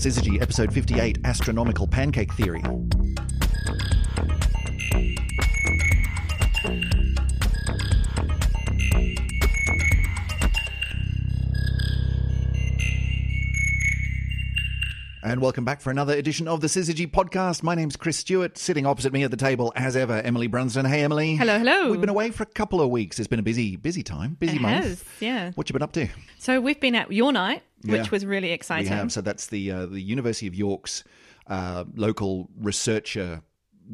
Syzygy, episode 58 Astronomical Pancake Theory. And welcome back for another edition of the Syzygy podcast. My name's Chris Stewart. Sitting opposite me at the table, as ever, Emily Brunsden. Hey, Emily. Hello, hello. We've been away for a couple of weeks. It's been a busy, busy time, busy It month. has, yeah. What you been up to? So we've been at YorNight, Yeah. which was really exciting. We have. So that's the uh, the University of York's uh, local researcher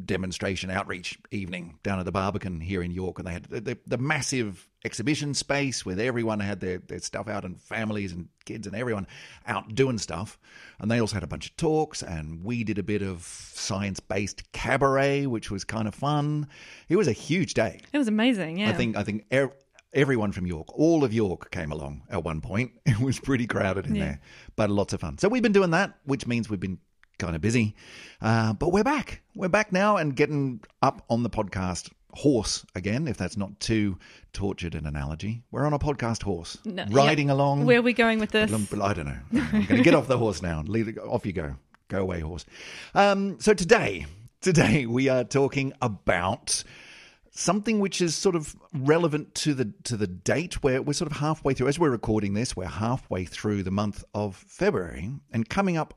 demonstration outreach evening down at the Barbican here in York, and they had the, the, the massive exhibition space where everyone had their, their stuff out, and families and kids and everyone out doing stuff. And they also had a bunch of talks, and we did a bit of science based cabaret, which was kind of fun. It was a huge day. It was amazing, yeah. I think I think er, everyone from York, all of York came along at one point. It was pretty crowded in Yeah. there, but lots of fun. So we've been doing that, which means we've been kind of busy, uh, but we're back. We're back now and getting up on the podcast horse again. If that's not too tortured an analogy, we're on a podcast horse, No, riding yeah. along. Where are we going with this? I don't know. I'm going to get off the horse now. Leave off you go. Go away, horse. Um, so today, today we are talking about something which is sort of relevant to the to the date where we're sort of halfway through. As we're recording this, we're halfway through the month of February, and coming up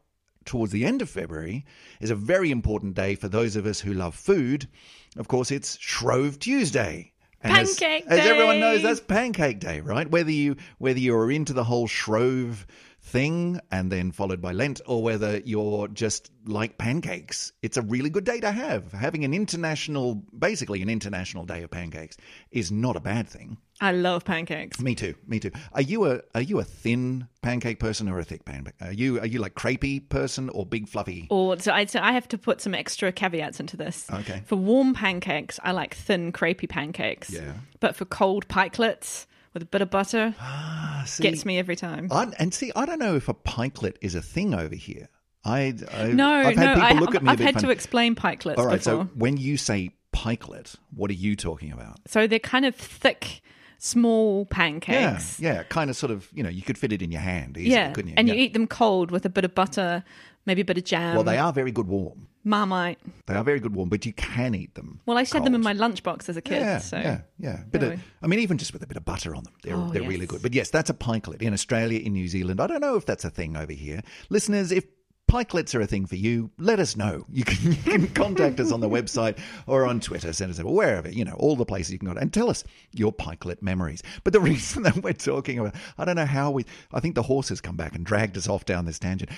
towards the end of February is a very important day for those of us who love food. Of course, it's Shrove Tuesday. And as- Pancake as everyone knows, that's Pancake Day, right? Whether you whether you're into the whole Shrove thing and then followed by Lent, or whether you're just like pancakes, it's a really good day to have. Having an international, basically an international day of pancakes, is not a bad thing. I love pancakes. Me too. Me too. Are you a are you a thin pancake person or a thick pancake? Are you are you like crepey person or big fluffy? Or so I, so I have to put some extra caveats into this. Okay. For warm pancakes, I like thin, crepey pancakes. Yeah. But for cold pikelets with a bit of butter, Ah, see, gets me every time. I, and see, I don't know if a pikelet is a thing over here. I, I no, I've had no, people I, look at me I've had funny. to explain pikelets All right, before. so when you say pikelet, what are you talking about? So they're kind of thick, small pancakes. Yeah, yeah, kind of sort of, you know, you could fit it in your hand easily, Yeah, couldn't you? and Yeah. you eat them cold with a bit of butter, maybe a bit of jam. Well, they are very good warm. Marmite. They are very good warm, but you can eat them. Well, I used to them in my lunchbox as a kid. Yeah, so yeah, yeah. Bit of, I mean, even just with a bit of butter on them, they're Oh, they're really good. But yes, that's a pikelet in Australia, in New Zealand. I don't know if that's a thing over here, listeners. If pikelets are a thing for you, let us know. You can, you can contact us on the website or on Twitter, send us a wherever you know all the places you can go and tell us your pikelet memories. But the reason that we're talking about, I don't know how we. I think the horses come back and dragged us off down this tangent.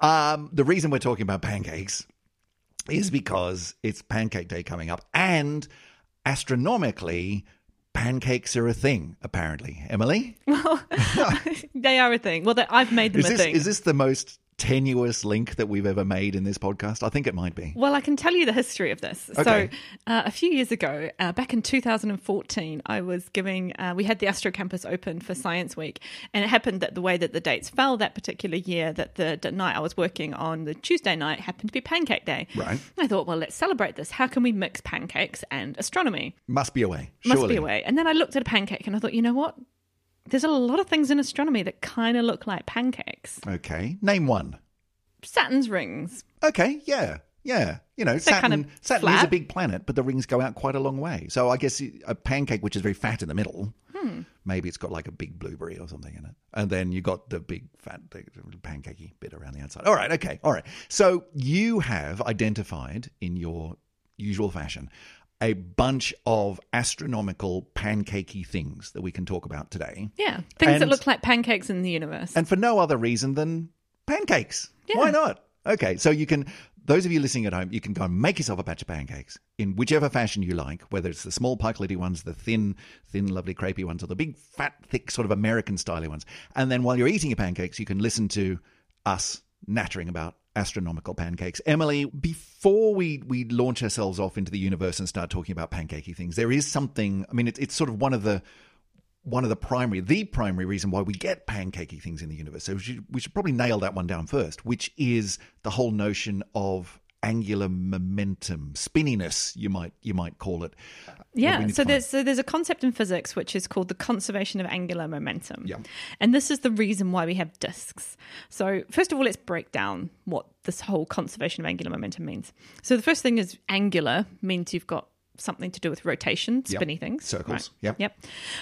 Um, the reason we're talking about pancakes is because it's Pancake Day coming up, and astronomically, pancakes are a thing. Apparently, Emily, Well, they are a thing. Well, I've made them is a this thing. is this the most tenuous link that we've ever made in this podcast? I think it might be. Well, I can tell you the history of this. Okay. So, uh, a few years ago, uh, back in 2014, I was giving, uh, we had the Astro Campus open for Science Week. And it happened that the way that the dates fell that particular year, that the, the night I was working on, the Tuesday night, happened to be Pancake Day. Right. I thought, well, let's celebrate this. How can we mix pancakes and astronomy? Must be a way. Must be a way. And then I looked at a pancake and I thought, you know what? There's a lot of things in astronomy that kind of look like pancakes. Okay, name one. Saturn's rings. Okay, yeah, yeah. You know, Saturn. kind of Saturn is a big planet, but the rings go out quite a long way. So I guess a pancake which is very fat in the middle. Hmm. Maybe it's got like a big blueberry or something in it, and then you got the big fat pancakey bit around the outside. All right, okay, all right. So you have identified in your usual fashion a bunch of astronomical pancakey things that we can talk about today, Yeah. Things that look like pancakes in the universe. and for no other reason than pancakes. Yeah. Why not? Okay, so you can, those of you listening at home, you can go and make yourself a batch of pancakes in whichever fashion you like, whether it's the small pikelety ones, the thin, thin, lovely crepey ones, or the big, fat, thick, sort of American style ones. And then while you're eating your pancakes, you can listen to us nattering about astronomical pancakes. Emily, before we, we launch ourselves off into the universe and start talking about pancakey things, there is something, I mean, it, it's sort of one of the one of the primary, the primary reason why we get pancakey things in the universe. So we should, we should probably nail that one down first, which is the whole notion of angular momentum, spinniness, you might you might call it. What do we Yeah, so there's so there's a concept in physics which is called the conservation of angular momentum. Yeah. And this is the reason why we have disks. So first of all, let's break down what this whole conservation of angular momentum means. So the first thing is angular means you've got something to do with rotation, Yep. spinny things. Circles. Right. Yep. Yep.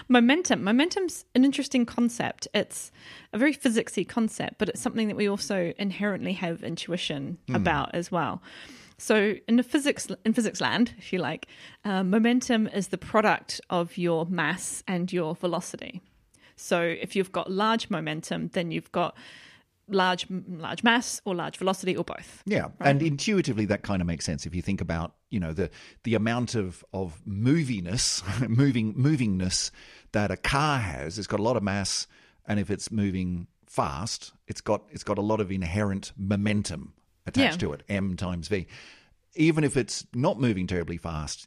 Momentum. Momentum's an interesting concept. It's a very physicsy concept, but it's something that we also inherently have intuition Hmm. about as well. So in the physics in physics land, if you like, uh, momentum is the product of your mass and your velocity. So if you've got large momentum, then you've got large large mass or large velocity or both. Yeah, and intuitively that kind of makes sense if you think about you know the the amount of of moviness, moving movingness that a car has. It's got a lot of mass, and if it's moving fast, it's got it's got a lot of inherent momentum attached Yeah. to it, m times v. Even if it's not moving terribly fast,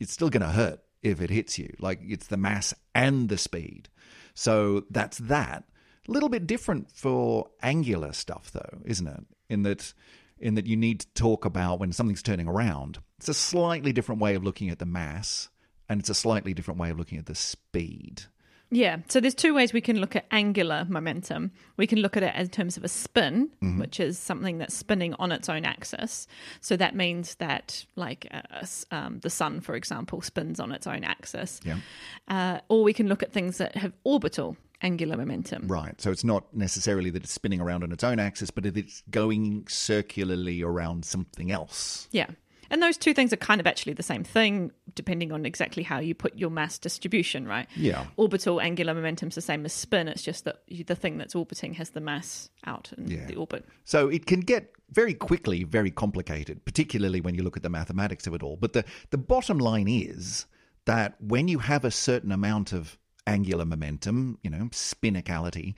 it's still going to hurt if it hits you. Like it's the mass and the speed. So that's that. A little bit different for angular stuff, though, isn't it? In that, in that you need to talk about when something's turning around. It's a slightly different way of looking at the mass, and it's a slightly different way of looking at the speed. Yeah. So there's two ways we can look at angular momentum. We can look at it in terms of a spin, which is something that's spinning on its own axis. So that means that, like uh, um, the sun, for example, spins on its own axis. Yeah. Uh, or we can look at things that have orbital angular momentum. Right. So it's not necessarily that it's spinning around on its own axis, but it's going circularly around something else. Yeah. And those two things are kind of actually the same thing, depending on exactly how you put your mass distribution, right? Yeah. Orbital angular momentum's the same as spin. It's just that the thing that's orbiting has the mass out in Yeah. the orbit. So it can get very quickly very complicated, particularly when you look at the mathematics of it all. But the, the bottom line is that when you have a certain amount of angular momentum, you know, spinicality,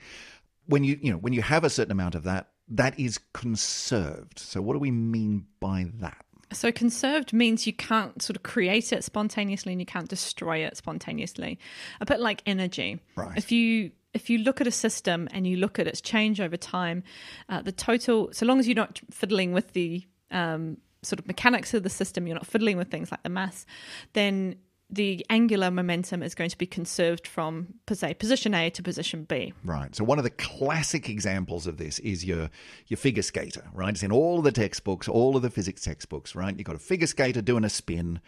when you you know, when you have a certain amount of that, that is conserved. So what do we mean by that? So conserved means you can't sort of create it spontaneously and you can't destroy it spontaneously. A bit like energy. Right. If you if you look at a system and you look at its change over time, uh, the total, so long as you're not fiddling with the um, sort of mechanics of the system, you're not fiddling with things like the mass, then the angular momentum is going to be conserved from, se, position A to position B. Right. So one of the classic examples of this is your your figure skater, right? It's in all of the textbooks, all of the physics textbooks, right? You've got a figure skater doing a spin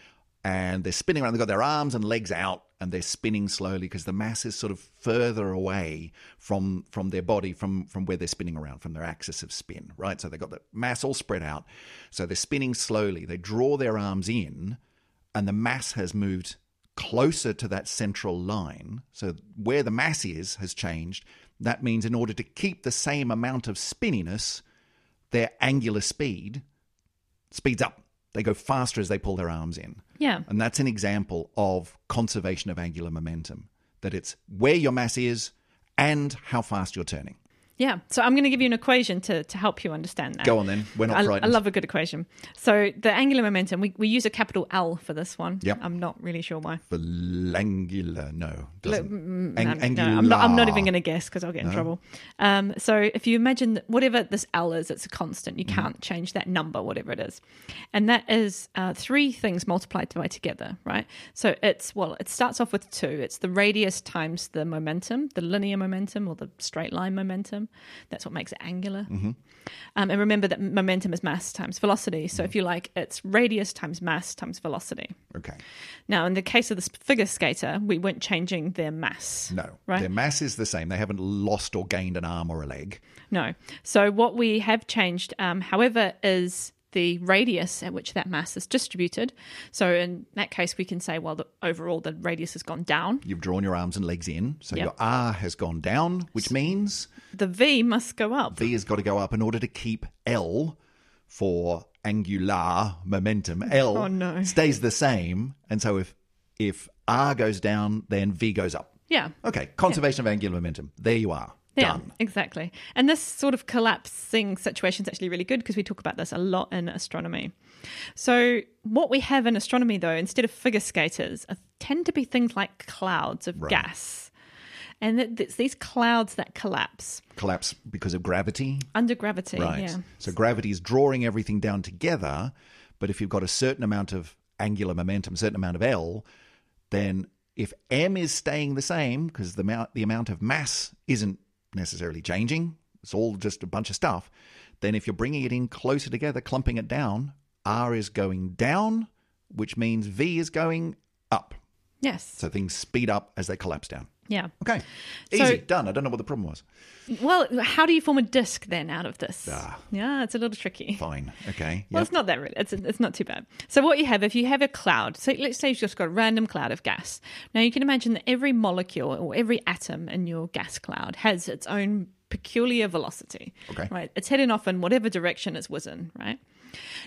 and they're spinning around, they've got their arms and legs out and they're spinning slowly because the mass is sort of further away from from their body, from from where they're spinning around, from their axis of spin, right? So they've got the mass all spread out. So they're spinning slowly. They draw their arms in and the mass has moved closer to that central line. So where the mass is has changed. That means in order to keep the same amount of spinniness, their angular speed speeds up. They go faster as they pull their arms in. Yeah. And that's an example of conservation of angular momentum. That it's where your mass is and how fast you're turning. Yeah. So I'm going to give you an equation to, to help you understand that. Go on then. We're not I, I love a good equation. So the angular momentum, we, we use a capital L for this one. Yep. I'm not really sure why. For angular, no. Doesn't. No, Ang- no, I'm, not, I'm not even going to guess because I'll get in trouble. Um, so if you imagine that whatever this L is, it's a constant. You can't change that number, whatever it is. And that is uh, three things multiplied by together, right? So it's, well, it starts off with two. It's the radius times the momentum, the linear momentum or the straight line momentum. That's what makes it angular. Um, and remember that momentum is mass times velocity. So if you like, it's radius times mass times velocity. Okay. Now, in the case of this figure skater, we weren't changing their mass. No. Right. Their mass is the same. They haven't lost or gained an arm or a leg. No. So what we have changed, um, however, is the radius at which that mass is distributed. So in that case, we can say, well, the, overall the radius has gone down. You've drawn your arms and legs in, so Yep. your R has gone down, which means The V must go up. V has got to go up in order to keep L for angular momentum. L Oh, no. stays the same, and so if if R goes down, then V goes up. Yeah. Okay, conservation of angular momentum. There you are. Yeah, Done. exactly. And this sort of collapsing situation is actually really good because we talk about this a lot in astronomy. So, what we have in astronomy, though, instead of figure skaters, are, tend to be things like clouds of gas. And it- it's these clouds that collapse Collapse because of gravity. under gravity. Right. Yeah. So gravity is drawing everything down together, but if you've got a certain amount of angular momentum, certain amount of L, then if M is staying the same because the amount the amount of mass isn't necessarily changing, it's all just a bunch of stuff, then if you're bringing it in closer together, clumping it down, R is going down, which means V is going up. Yes. So things speed up as they collapse down. Yeah. Okay. So- Easy, done. I don't know what the problem was. Well, how do you form a disc then out of this? Ah. Yeah, it's a little tricky. Fine. Okay. Well, Yep. it's not that really. It's, it's not too bad. So what you have, if you have a cloud, so let's say you've just got a random cloud of gas. Now you can imagine that every molecule or every atom in your gas cloud has its own peculiar velocity. Okay. Right. It's heading off in whatever direction it's whizzing. Right.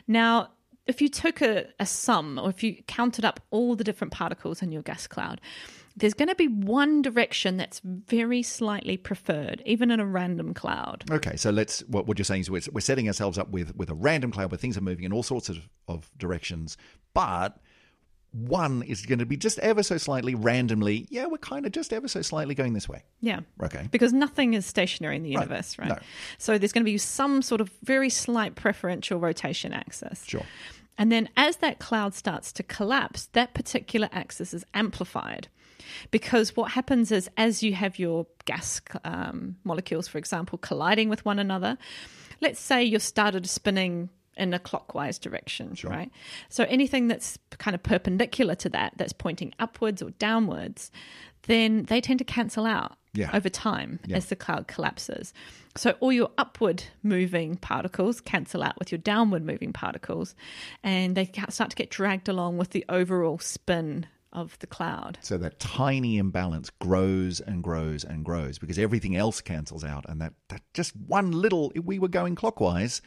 Now, if you took a, a sum or if you counted up all the different particles in your gas cloud, there's going to be one direction that's very slightly preferred, even in a random cloud. Okay, so let's. What, what you're saying is we're, we're setting ourselves up with with a random cloud where things are moving in all sorts of, of directions, but one is going to be just ever so slightly randomly. Yeah, we're kind of just ever so slightly going this way. Yeah. Okay. Because nothing is stationary in the Right. universe, right? No. So there's going to be some sort of very slight preferential rotation axis. Sure. And then as that cloud starts to collapse, that particular axis is amplified. Because what happens is, as you have your gas um, molecules, for example, colliding with one another, let's say you've started spinning in a clockwise direction, right? So anything that's kind of perpendicular to that, that's pointing upwards or downwards, then they tend to cancel out Yeah. over time as the cloud collapses. So all your upward moving particles cancel out with your downward moving particles, and they start to get dragged along with the overall spin of the cloud. So that tiny imbalance grows and grows and grows because everything else cancels out, and that that just one little. We were going clockwise.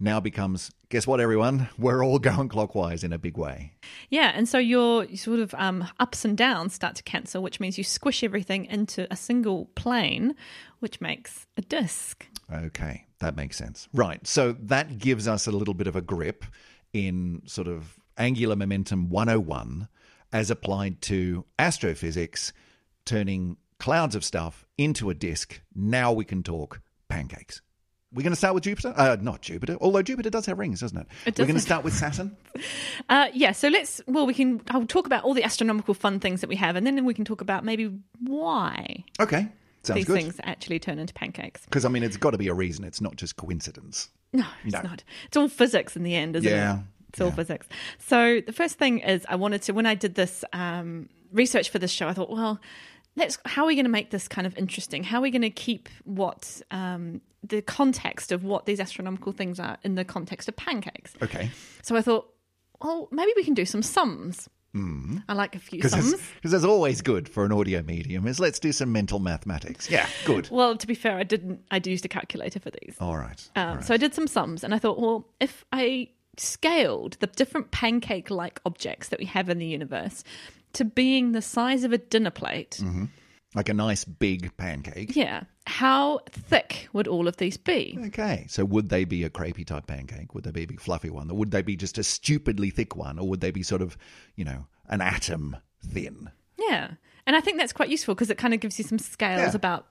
Now becomes guess what, everyone? We're all going clockwise in a big way. Yeah, and so your sort of um, ups and downs start to cancel, which means you squish everything into a single plane, which makes a disk. Okay, that makes sense. Right. So that gives us a little bit of a grip in sort of angular momentum 101 as applied to astrophysics, turning clouds of stuff into a disk. Now we can talk pancakes. We're going to start with Jupiter? Uh, not Jupiter, although Jupiter does have rings, doesn't it? It We're going to start with Saturn? Uh, yeah, so let's, well, we can, I'll talk about all the astronomical fun things that we have, and then we can talk about maybe why Okay, sounds these good. things actually turn into pancakes. Because, I mean, it's got to be a reason. It's not just coincidence. No, it's No. not. It's all physics in the end, isn't it? Yeah, it? It's all yeah. physics. So the first thing is I wanted to when I did this um, research for this show, I thought, well, let's how are we going to make this kind of interesting? How are we going to keep what um, the context of what these astronomical things are in the context of pancakes? Okay. So I thought, well, maybe we can do some sums. Mm. I like a few sums. Because that's always good for an audio medium is let's do some mental mathematics. Yeah, good. Well, to be fair, I didn't. I used a calculator for these. All right. Um, all right. So I did some sums, and I thought, well, if I scaled the different pancake-like objects that we have in the universe to being the size of a dinner plate, Mm-hmm. like a nice big pancake. yeah, how thick would all of these be? Okay, so would they be a crepey type pancake? Would they be a big fluffy one? Or would they be just a stupidly thick one? Or would they be sort of, you know, an atom thin? Yeah, and I think that's quite useful because it kind of gives you some scales Yeah. about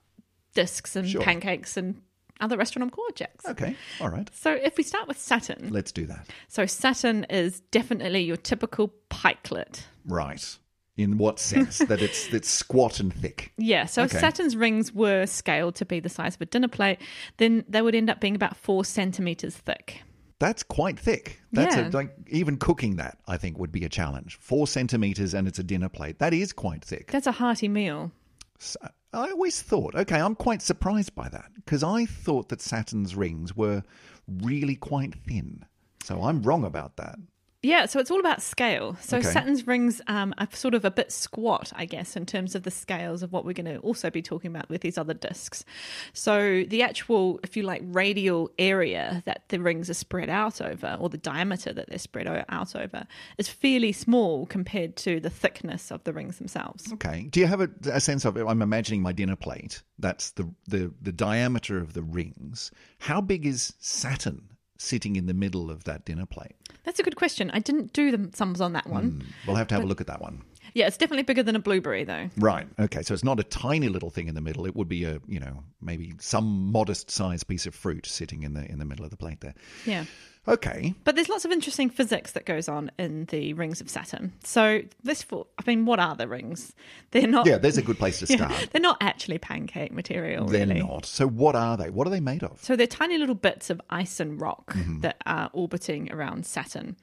discs and Sure. pancakes and other astronomical objects. Okay, all right. So if we start with Saturn, Let's do that. so Saturn is definitely your typical pikelet. Right. In what sense? that it's it's squat and thick. Yeah, so Okay. if Saturn's rings were scaled to be the size of a dinner plate, then they would end up being about four centimeters thick. That's quite thick. That's Yeah. a, like even cooking that I think would be a challenge. Four centimeters and it's a dinner plate. That is quite thick. That's a hearty meal. So, I always thought, okay, I'm quite surprised by that because I thought that Saturn's rings were really quite thin. So I'm wrong about that. Yeah, so it's all about scale. So Okay. Saturn's rings um, are sort of a bit squat, I guess, in terms of the scales of what we're going to also be talking about with these other disks. So the actual, if you like, radial area that the rings are spread out over, or the diameter that they're spread out over, is fairly small compared to the thickness of the rings themselves. Okay. Do you have a, a sense of? I'm imagining my dinner plate. That's the, the the diameter of the rings. How big is Saturn sitting in the middle of that dinner plate? That's a good question. I didn't do the sums on that one. Hmm. We'll have to have a look at that one. Yeah, it's definitely bigger than a blueberry, though. Right. Okay. So it's not a tiny little thing in the middle. It would be a, you know, maybe some modest sized piece of fruit sitting in the in the middle of the plate there. Yeah. Okay. But there's lots of interesting physics that goes on in the rings of Saturn. So this, for, I mean, what are the rings? They're not. Yeah, there's a good place to start. they're not actually pancake material. They're really. not. So what are they? What are they made of? So they're tiny little bits of ice and rock Mm-hmm. that are orbiting around Saturn.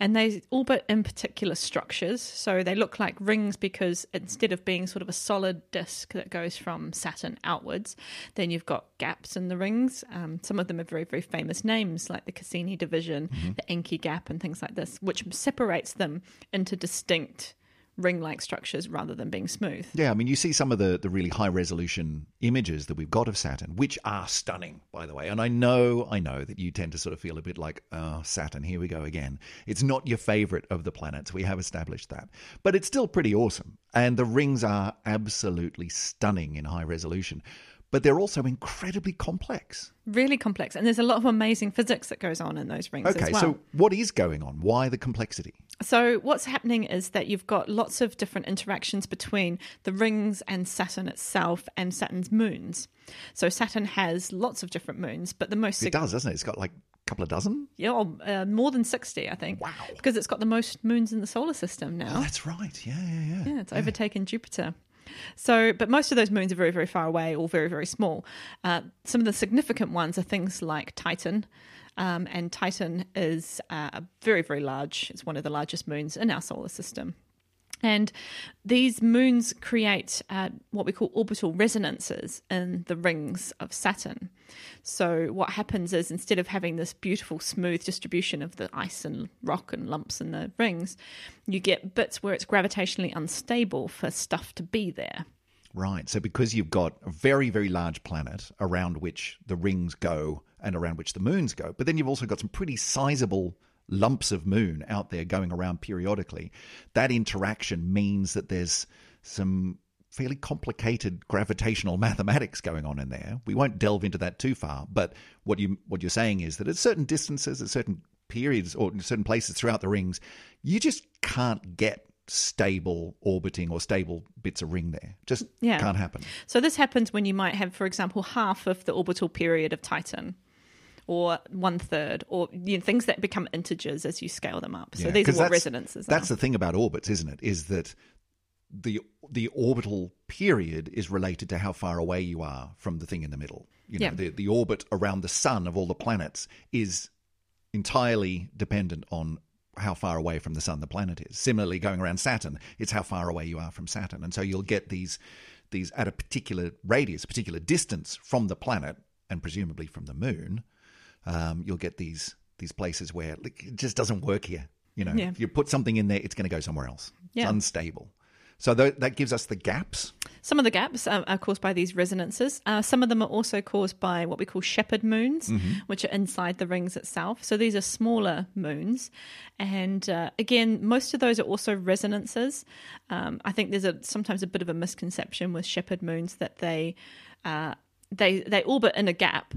And they orbit in particular structures. So they look like rings because instead of being sort of a solid disk that goes from Saturn outwards, then you've got gaps in the rings. Um, some of them are very, very famous names like the Cassini division, Mm-hmm. the Encke gap, and things like this, which separates them into distinct ring like structures rather than being smooth. Yeah, I mean, you see some of the, the really high resolution images that we've got of Saturn, which are stunning, by the way. And I know, I know that you tend to sort of feel a bit like, oh, Saturn, here we go again. It's not your favorite of the planets. We have established that. But it's still pretty awesome. And the rings are absolutely stunning in high resolution. But they're also incredibly complex. Really complex. And there's a lot of amazing physics that goes on in those rings Okay, as well. so what is going on? Why the complexity? So, what's happening is that you've got lots of different interactions between the rings and Saturn itself and Saturn's moons. So, Saturn has lots of different moons, but the most It does, doesn't it? It's got like a couple of dozen. yeah, uh, more than 60, I think. Wow. Because it's got the most moons in the solar system now. Oh, that's right. Yeah, yeah, yeah. Yeah, it's overtaken Jupiter. So, but most of those moons are very, very far away or very, very small. Uh, some of the significant ones are things like Titan. Um, and Titan is uh, very, very large. It's one of the largest moons in our solar system. And these moons create uh, what we call orbital resonances in the rings of Saturn. So, what happens is instead of having this beautiful, smooth distribution of the ice and rock and lumps in the rings, you get bits where it's gravitationally unstable for stuff to be there. Right. So because you've got a very, very large planet around which the rings go and around which the moons go, but then you've also got some pretty sizable lumps of moon out there going around periodically. That interaction means that there's some fairly complicated gravitational mathematics going on in there. We won't delve into that too far, but what you what you're saying is that at certain distances, at certain periods or in certain places throughout the rings, you just can't get stable orbiting or stable bits of ring there. Just Yeah. can't happen. So, this happens when you might have, for example, half of the orbital period of Titan. Or one third, or you know, things that become integers as you scale them up. So Yeah, these are what that's- resonances are. That's the thing about orbits, isn't it? Is that the the orbital period is related to how far away you are from the thing in the middle. You know, Yeah. the the orbit around the sun of all the planets is entirely dependent on how far away from the sun the planet is. Similarly, going around Saturn, it's how far away you are from Saturn, and so you'll get these these at a particular radius, a particular distance from the planet, and presumably from the moon. Um, you'll get these these places where like, it just doesn't work here. You know, Yeah. if you put something in there, it's going to go somewhere else. Yeah. It's unstable. So th- that gives us the gaps. Some of the gaps are, are caused by these resonances. Uh, some of them are also caused by what we call shepherd moons, which are inside the rings itself. So these are smaller moons. And uh, again, most of those are also resonances. Um, I think there's a sometimes a bit of a misconception with shepherd moons that they uh, they they orbit in a gap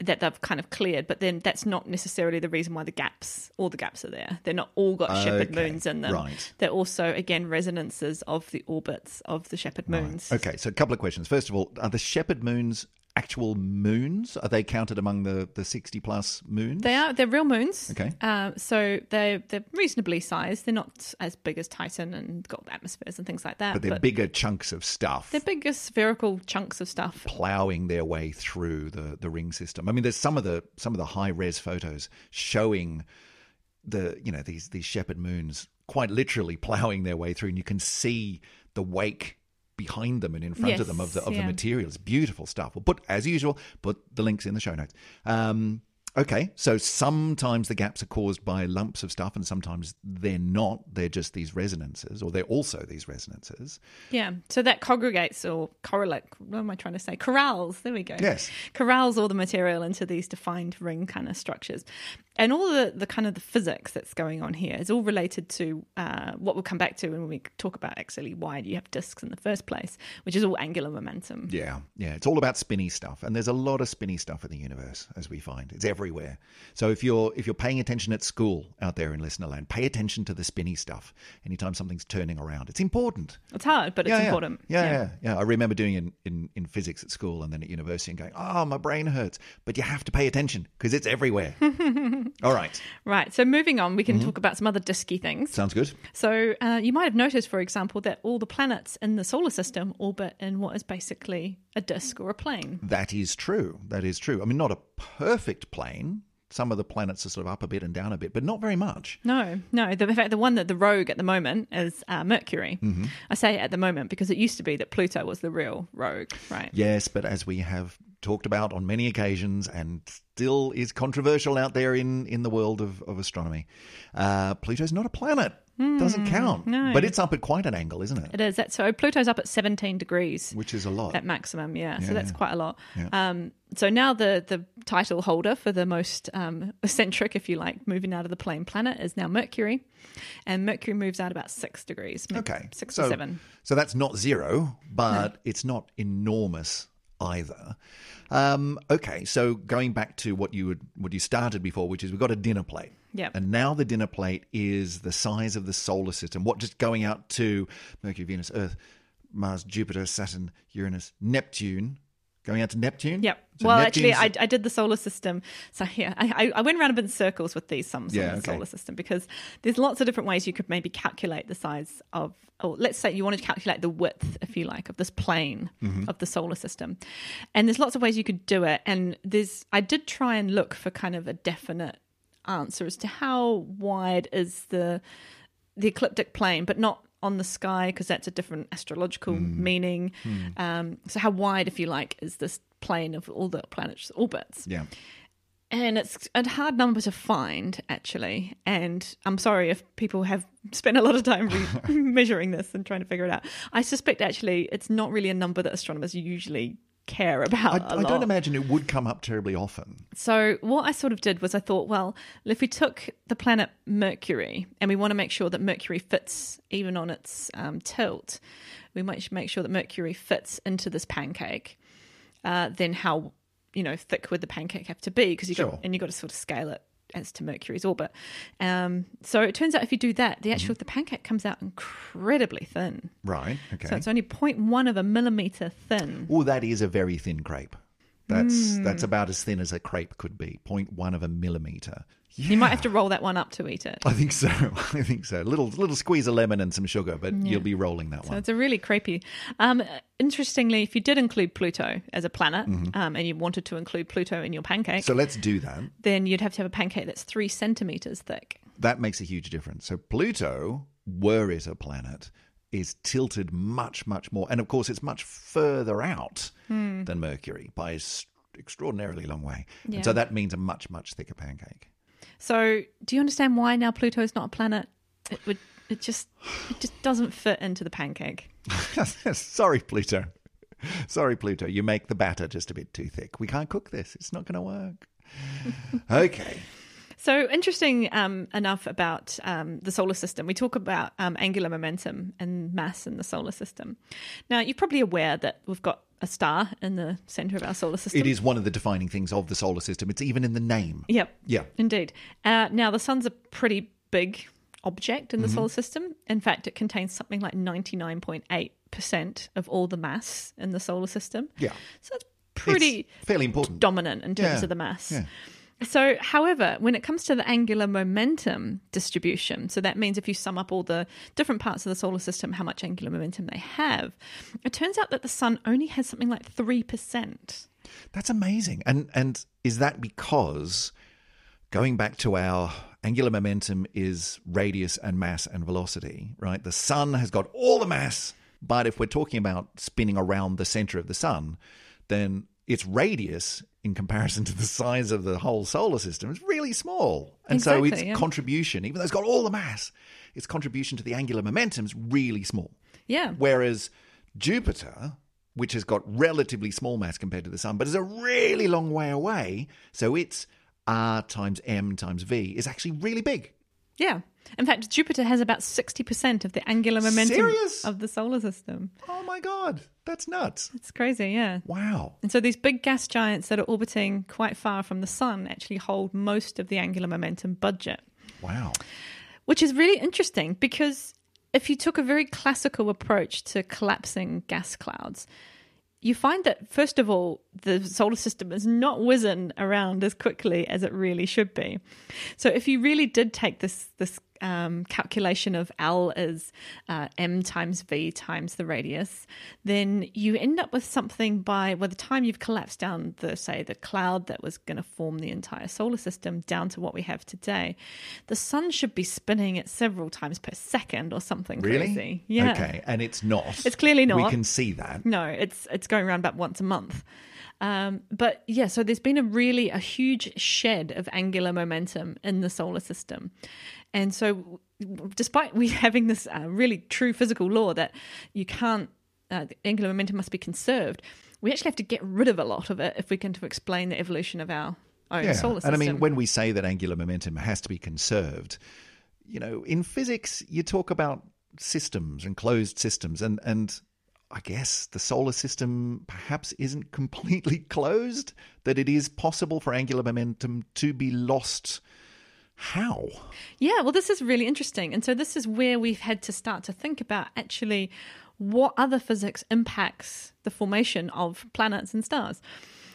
that they've kind of cleared, but then that's not necessarily the reason why the gaps, all the gaps are there. They're not all got shepherd Okay, moons in them. right. They're also, again, resonances of the orbits of the shepherd moons. Okay, so a couple of questions. First of all, are the shepherd moons actual moons? Are they counted among the, the 60 plus moons? They are. They're real moons. Okay. Uh, so they're they're reasonably sized. They're not as big as Titan and got atmospheres and things like that. but they're bigger chunks of stuff. They're bigger spherical chunks of stuff. plowing their way through the, the ring system. I mean, there's some of the some of the high res photos showing the you know these these shepherd moons quite literally plowing their way through, and you can see the wake behind them and in front of them of the Yes, of the materials. Beautiful stuff. We'll put as usual put the links in the show notes. Um, Okay, so sometimes the gaps are caused by lumps of stuff, and sometimes they're not. They're just these resonances, or they're also these resonances. Yeah. So that congregates or correlate. What am I trying to say? Corrals. There we go. Yes. Corrals all the material into these defined ring kind of structures. And all the, the kind of the physics that's going on here is all related to uh, what we'll come back to when we talk about actually why you have disks in the first place, which is all angular momentum. Yeah, yeah. It's all about spinny stuff. And there's a lot of spinny stuff in the universe, as we find. It's everywhere. Everywhere. So if you're if you're paying attention at school out there in listener land, pay attention to the spinny stuff. Anytime something's turning around, it's important. It's hard, but it's yeah, yeah. important. Yeah, yeah, yeah, I remember doing it in, in, in physics at school and then at university and going, oh, my brain hurts. But you have to pay attention because it's everywhere. All right. Right. So moving on, we can Mm-hmm. talk about some other disky things. Sounds good. So uh, you might have noticed, for example, that all the planets in the solar system orbit in what is basically a disk or a plane. That is true. That is true. I mean, not a perfect plane. Some of the planets are sort of up a bit and down a bit, but not very much. No, no. The, in fact, the one that the rogue at the moment is uh, Mercury. Mm-hmm. I say at the moment because it used to be that Pluto was the real rogue, right? Yes, but as we have talked about on many occasions and still is controversial out there in, in the world of, of astronomy, uh, Pluto's not a planet. Doesn't count. no. But it's up at quite an angle, isn't it? It is. That, so Pluto's up at 17 degrees. Which is a lot. at maximum yeah, Yeah, so that's quite a lot Yeah. um, so now the the title holder for the most um, eccentric if you like moving out of the plane planet is now mercury and mercury moves out about six degrees Okay. six so, or seven So that's not zero, but it's not enormous either. Um, okay, so going back to what you would, what you started before, which is we've got a dinner plate. Yep. And now the dinner plate is the size of the solar system. What just going out to Mercury, Venus, Earth, Mars, Jupiter, Saturn, Uranus, Neptune. Going out to Neptune? Yep. So well, actually, I, I did the solar system. So yeah, I, I went around a bit in circles with these sums Yeah, on the okay. solar system because there's lots of different ways you could maybe calculate the size of, or let's say you wanted to calculate the width, if you like, of this plane Mm-hmm. of the solar system. And there's lots of ways you could do it. And there's, I did try and look for kind of a definite answer as to how wide is the the ecliptic plane, but not on the sky because that's a different astrological meaning. Um, so, how wide, if you like, is this plane of all the planets' orbits? Yeah. And it's a hard number to find, actually. And I'm sorry if people have spent a lot of time re- measuring this and trying to figure it out. I suspect, actually, it's not really a number that astronomers usually care about. I I don't imagine it would come up terribly often. So what I sort of did was I thought, well, if we took the planet Mercury and we want to make sure that Mercury fits even on its um, tilt, we might make sure that Mercury fits into this pancake. Uh, then how you know thick would the pancake have to be? Because you Sure. got and you got to sort of scale it as to Mercury's orbit. Um, so it turns out if you do that, the actual the pancake comes out incredibly thin. Right. Okay. So it's only 0.1 of a millimeter thin. Oh, that is a very thin crepe. That's Hmm. that's about as thin as a crepe could be. 0.1 of a millimeter. Yeah. You might have to roll that one up to eat it. I think so. I think so. Little little squeeze of lemon and some sugar, but you'll be rolling that So one. So it's a really creepy. Um, interestingly, if you did include Pluto as a planet, Mm-hmm. um, and you wanted to include Pluto in your pancake, So let's do that. then you'd have to have a pancake that's three centimeters thick. That makes a huge difference. So Pluto, were it a planet, is tilted much much more, and of course it's much further out Hmm. than Mercury by an extraordinarily long way. Yeah. And so that means a much much thicker pancake. So, do you understand why now Pluto is not a planet? It would. It just. It just doesn't fit into the pancake. Sorry, Pluto. Sorry, Pluto. You make the batter just a bit too thick. We can't cook this. It's not going to work. okay. So interesting um, enough about um, the solar system. We talk about um, angular momentum and mass in the solar system. Now, you're probably aware that we've got a star in the center of our solar system. It is one of the defining things of the solar system. It's even in the name. Yep. Yeah. Indeed. Uh, now, the sun's a pretty big object in the Mm-hmm. solar system. In fact, it contains something like 99.8% of all the mass in the solar system. Yeah. So it's pretty It's fairly important. dominant in terms Yeah. of the mass. Yeah. So, however, when it comes to the angular momentum distribution, so that means if you sum up all the different parts of the solar system, how much angular momentum they have, it turns out that the sun only has something like 3%. That's amazing. And and is that because going back to our angular momentum is radius and mass and velocity, right? The sun has got all the mass, but if we're talking about spinning around the center of the sun, then its radius in comparison to the size of the whole solar system is really small. And so its yeah. contribution, even though it's got all the mass, its contribution to the angular momentum is really small. Yeah. Whereas Jupiter, which has got relatively small mass compared to the Sun, but is a really long way away, so its R times M times V is actually really big. Yeah. In fact, Jupiter has about 60% of the angular momentum Serious? of the solar system. Oh my god, that's nuts! It's crazy, yeah. Wow. And so these big gas giants that are orbiting quite far from the sun actually hold most of the angular momentum budget, Wow. which is really interesting because if you took a very classical approach to collapsing gas clouds, you find that first of all, the solar system is not whizzing around as quickly as it really should be. So if you really did take this this um, calculation of L is uh, m times v times the radius, then you end up with something by by the time you've collapsed down the say the cloud that was going to form the entire solar system down to what we have today, the sun should be spinning at several times per second or something Really? crazy. Yeah. Okay, and it's not. It's clearly not. We can see that. No, it's it's going around about once a month. Um, but yeah, so there's been a really a huge shed of angular momentum in the solar system, and so despite we having this uh, really true physical law that you can't uh, angular momentum must be conserved, we actually have to get rid of a lot of it if we're going to explain the evolution of our own Yeah, solar system. and I mean, when we say that angular momentum has to be conserved, you know, in physics, you talk about systems and closed systems, and and I guess the solar system perhaps isn't completely closed. That it is possible for angular momentum to be lost. How? Yeah, well, this is really interesting. And so, this is where we've had to start to think about actually what other physics impacts the formation of planets and stars.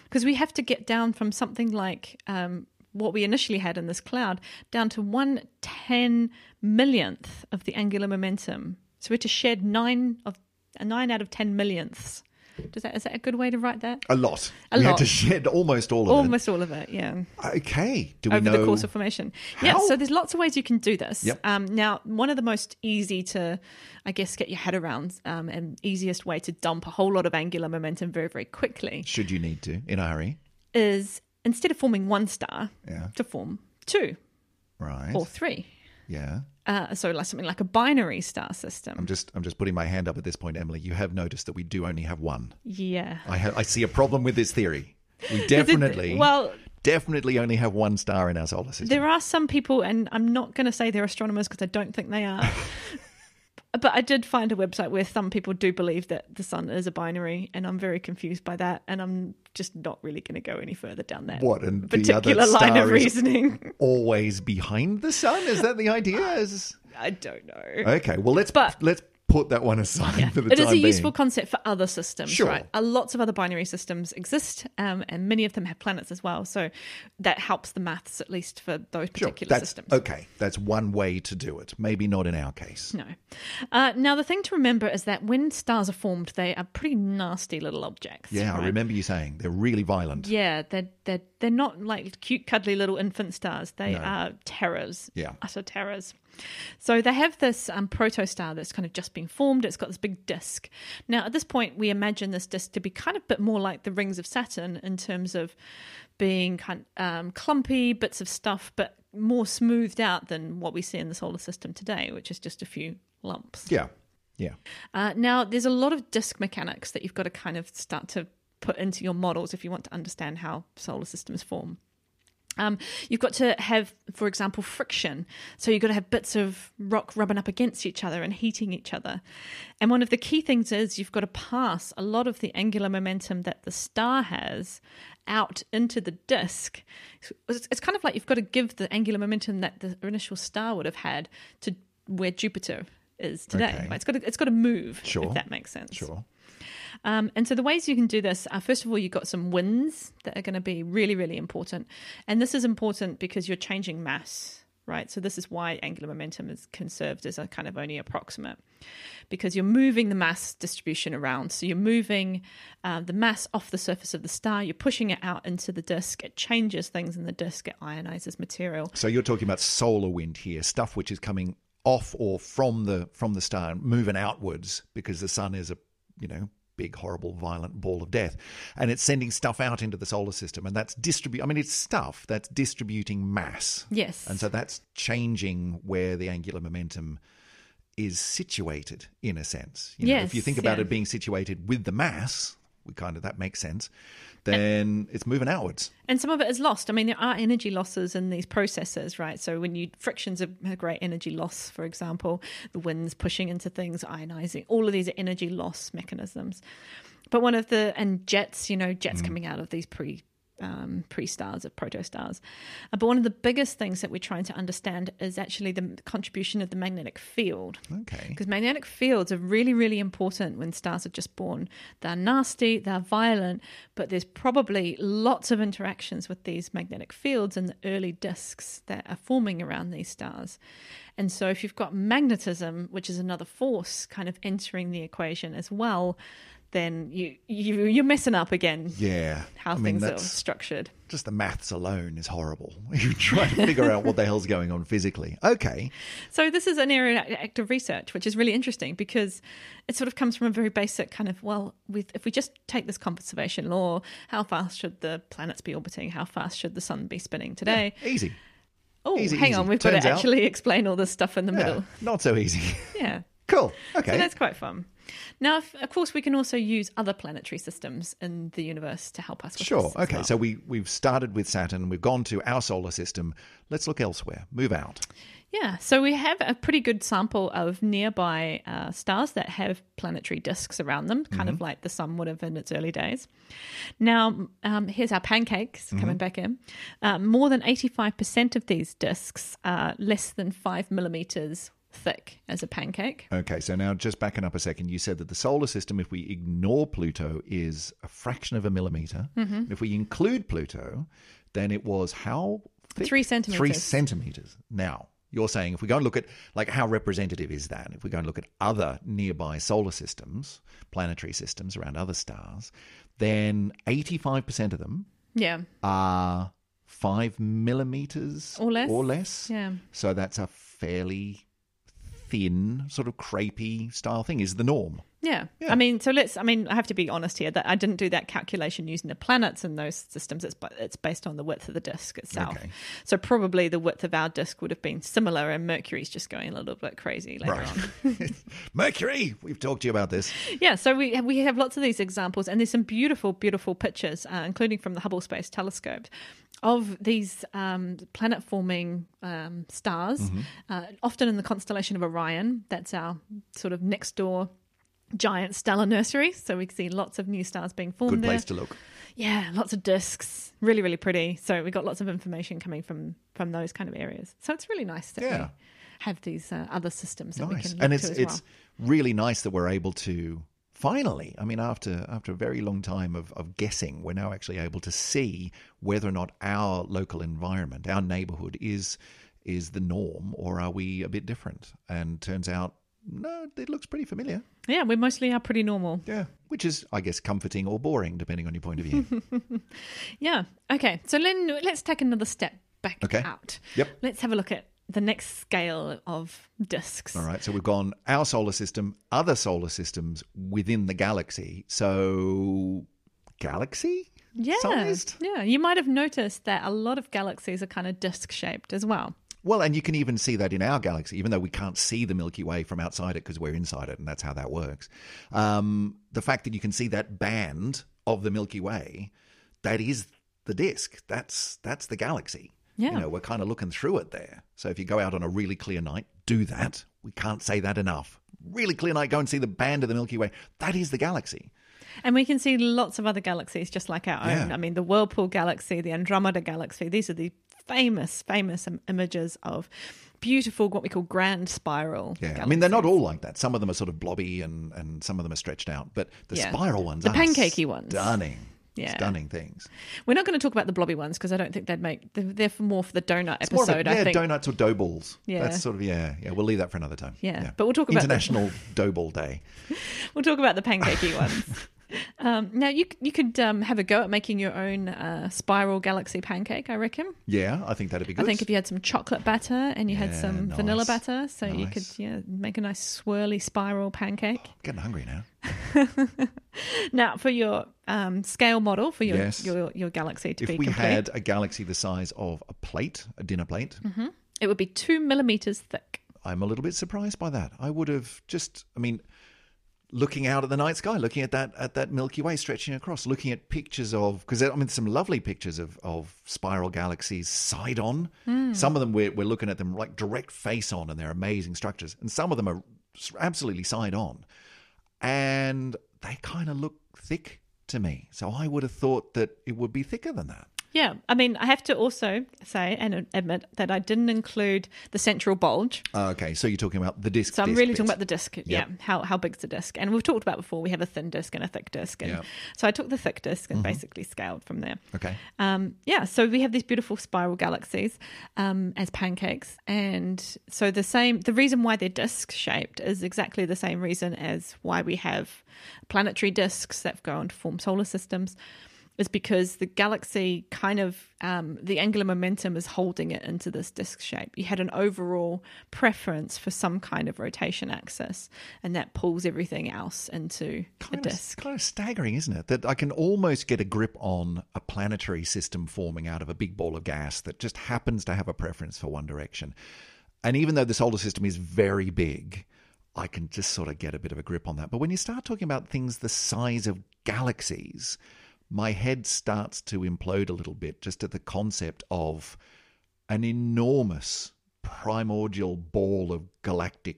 Because we have to get down from something like um, what we initially had in this cloud down to one ten millionth of the angular momentum. So, we had to shed nine of a nine out of ten millionths. Does that is that a good way to write that? A lot. A we lot. had to shed almost all of Almost all of it, yeah. Okay. Do we over know? the course of formation. Yeah, so there's lots of ways you can do this. Yep. Um, now, one of the most easy to, I guess, get your head around um, and easiest way to dump a whole lot of angular momentum very, very quickly Should you need to in a hurry? is instead of forming one star, Yeah. to form two Right. or three. Yeah. Uh, so, like something like a binary star system. I'm just I'm just putting my hand up at this point, Emily. You have noticed that we do only have one. yeah. I have I see a problem with this theory. We definitely well, definitely only have one star in our solar system. There are some people, and I'm not going to say they're astronomers because I don't think they are. but I did find a website where some people do believe that the sun is a binary, and I'm very confused by that. And I'm just not really going to go any further down that What, and the other particular line of reasoning. Always behind the sun? Is that the idea? Is... I don't know. Okay, well let's But- let's put that one aside for the It time is a being. useful concept for other systems, Sure. right? Uh, lots of other binary systems exist, um, and many of them have planets as well. So that helps the maths, at least for those Sure, particular that's systems. okay. That's one way to do it. Maybe not in our case. No. Uh, now, the thing to remember is that when stars are formed, they are pretty nasty little objects. Yeah, I remember you saying they're really violent. Yeah, they're, they're, they're not like cute, cuddly little infant stars. They No. are terrors. Yeah. Utter terrors. So they have this um, protostar that's kind of just been formed. It's got this big disk. Now, at this point, we imagine this disk to be kind of a bit more like the rings of Saturn in terms of being kind um, clumpy bits of stuff, but more smoothed out than what we see in the solar system today, which is just a few lumps. Yeah. Yeah. Uh, now, there's a lot of disk mechanics that you've got to kind of start to put into your models if you want to understand how solar systems form. Um, you've got to have, for example, friction. So you've got to have bits of rock rubbing up against each other and heating each other. And one of the key things is you've got to pass a lot of the angular momentum that the star has out into the disk. It's, it's kind of like you've got to give the angular momentum that the initial star would have had to where Jupiter is today. Okay. It's got to, it's got to move. Sure. if that makes sense. Sure. Um, and so the ways you can do this are first of all, you've got some winds that are going to be really, really important. And this is important because you're changing mass, right? So this is why angular momentum is conserved as a kind of only approximate because you're moving the mass distribution around. So you're moving uh, the mass off the surface of the star, you're pushing it out into the disk. It changes things in the disk, it ionizes material. So you're talking about solar wind here, stuff which is coming off or from the from the star and moving outwards because the sun is a you know big horrible violent ball of death and it's sending stuff out into the solar system and that's distribute I mean it's stuff that's distributing mass. Yes. And so that's changing where the angular momentum is situated in a sense. You know, if you think about yeah. it being situated with the mass, we kind of that makes sense. Then it's moving outwards. And some of it is lost. I mean, there are energy losses in these processes, right? So when you frictions are a great energy loss, for example, the wind's pushing into things, ionizing. All of these are energy loss mechanisms. But one of the and jets, you know, jets mm. coming out of these pre um, pre stars of protostars. Uh, but one of the biggest things that we're trying to understand is actually the contribution of the magnetic field. Okay. Because magnetic fields are really, really important when stars are just born. They're nasty, they're violent, but there's probably lots of interactions with these magnetic fields and the early disks that are forming around these stars. And so, if you've got magnetism, which is another force kind of entering the equation as well, then you, you you're messing up again Yeah. how I mean, things are structured. just the maths alone is horrible. You try to figure out what the hell's going on physically. Okay. So this is an area of active research, which is really interesting because it sort of comes from a very basic kind of well, with if we just take this conservation law, how fast should the planets be orbiting? How fast should the sun be spinning today? Easy. oh, easy, hang easy. on, we've got to out- actually explain all this stuff in the Yeah. middle. Not so easy. Yeah. Cool. So Okay. that's quite fun. Now, if, of course, we can also use other planetary systems in the universe to help us Sure. Okay. well. So we we've started with Saturn. We've gone to our solar system. Let's look elsewhere. Move out. Yeah, so we have a pretty good sample of nearby uh, stars that have planetary disks around them, kind of like the sun would have in its early days. Now, um, here's our pancakes coming back in. Um, more than 85% of these disks are less than five millimeters thick as a pancake. Okay. So now just backing up a second, you said that the solar system, if we ignore Pluto, is a fraction of a millimeter. Mm-hmm. If we include Pluto, then it was how thick? Three centimeters. Three centimeters. Now. You're saying if we go and look at like how representative is that? If we go and look at other nearby solar systems, planetary systems around other stars, then 85% of them Yeah, are five millimeters Or less. Or less. yeah. So that's a fairly thin, sort of crepey style thing. Is the norm? Yeah. Yeah. I mean, so let's. I mean, I have to be honest here that I didn't do that calculation using the planets in those systems. It's it's based on the width of the disk itself. Okay. So probably the width of our disk would have been similar, and Mercury's just going a little bit crazy later on. Mercury. We've talked to you about this. Yeah. So we have, we have lots of these examples, and there's some beautiful, beautiful pictures, uh, including from the Hubble Space Telescope, of these um, planet-forming um, stars, Mm-hmm. uh, often in the constellation of Orion. That's our sort of next door giant stellar nursery. So we see lots of new stars being formed there. Good there. place to look. Yeah, lots of discs, really, really pretty. So we got lots of information coming from from those kind of areas. So it's really nice that Yeah. we have these uh, other systems that we Nice. can look And it's it's well. really nice that we're able to finally. I mean, after after a very long time of, of guessing, we're now actually able to see whether or not our local environment, our neighborhood, is is the norm, or are we a bit different? And turns out, no, it looks pretty familiar. Yeah, we mostly are pretty normal. Yeah, which is, I guess, comforting or boring, depending on your point of view. Yeah. Okay. So then let's take another step back Okay. out. Yep. Let's have a look at the next scale of discs. All right, so we've gone our solar system, other solar systems within the galaxy. So, galaxy Yeah. sized? Yeah. You might have noticed that a lot of galaxies are kind of disc shaped as well. Well, and you can even see that in our galaxy, even though we can't see the Milky Way from outside it because we're inside it, and that's how that works. Um, the fact that you can see that band of the Milky Way, that is the disk. That's that's the galaxy. Yeah. You know, we're kind of looking through it there. So if you go out on a really clear night, do that. We can't say that enough. Really clear night, go and see the band of the Milky Way. That is the galaxy. And we can see lots of other galaxies just like our own. I mean, the Whirlpool galaxy, the Andromeda galaxy, these are the famous, famous images of beautiful, what we call grand spiral. Yeah, I mean they're not all like that. Some of them are sort of blobby, and and some of them are stretched out. But the Yeah. spiral ones, The are pancakey ones. stunning, Yeah. stunning things. We're not going to talk about the blobby ones because I don't think they'd make. They're, they're for more for the donut It's episode. a, yeah, I think. donuts or dough balls. Yeah. that's sort of yeah, yeah. We'll leave that for another time. Yeah, but we'll talk about the- International Dough Ball Day. We'll talk about the pancakey ones. Um, now you you could um, have a go at making your own uh, spiral galaxy pancake. I reckon. Yeah, I think that'd be good. I think if you had some chocolate batter and you had Yeah, some vanilla batter, so you could yeah make a nice swirly spiral pancake. I'm getting hungry now. Now for your um, scale model for your, Yes. your your galaxy to If be If we complete, had a galaxy the size of a plate, a dinner plate, it would be two millimeters thick. I'm a little bit surprised by that. I would have just, I mean, looking out at the night sky, looking at that at that Milky Way stretching across, looking at pictures of because I mean some lovely pictures of of spiral galaxies side on. Hmm. Some of them we're we're looking at them like direct face on, and they're amazing structures, and some of them are absolutely side on, and they kind of look thick to me. So I would have thought that it would be thicker than that. Yeah, I mean, I have to also say and admit that I didn't include the central bulge. Uh, okay, so you're talking about the disc. So I'm disc really bit. talking about the disc. Yeah, how how big's the disc? And we've talked about before. We have a thin disc and a thick disc, and. Mm-hmm. so I took the thick disc and basically scaled from there. Okay. Um, yeah, so we have these beautiful spiral galaxies um, as pancakes, and so the same. The reason why they're disc shaped is exactly the same reason as why we have planetary discs that go on to form solar systems. Is because the galaxy kind of um, the angular momentum is holding it into this disc shape. You had an overall preference for some kind of rotation axis, and that pulls everything else into a kind disc. Of, kind of staggering, isn't it? That I can almost get a grip on a planetary system forming out of a big ball of gas that just happens to have a preference for one direction. And even though the solar system is very big, I can just sort of get a bit of a grip on that. But when you start talking about things the size of galaxies, my head starts to implode a little bit just at the concept of an enormous primordial ball of galactic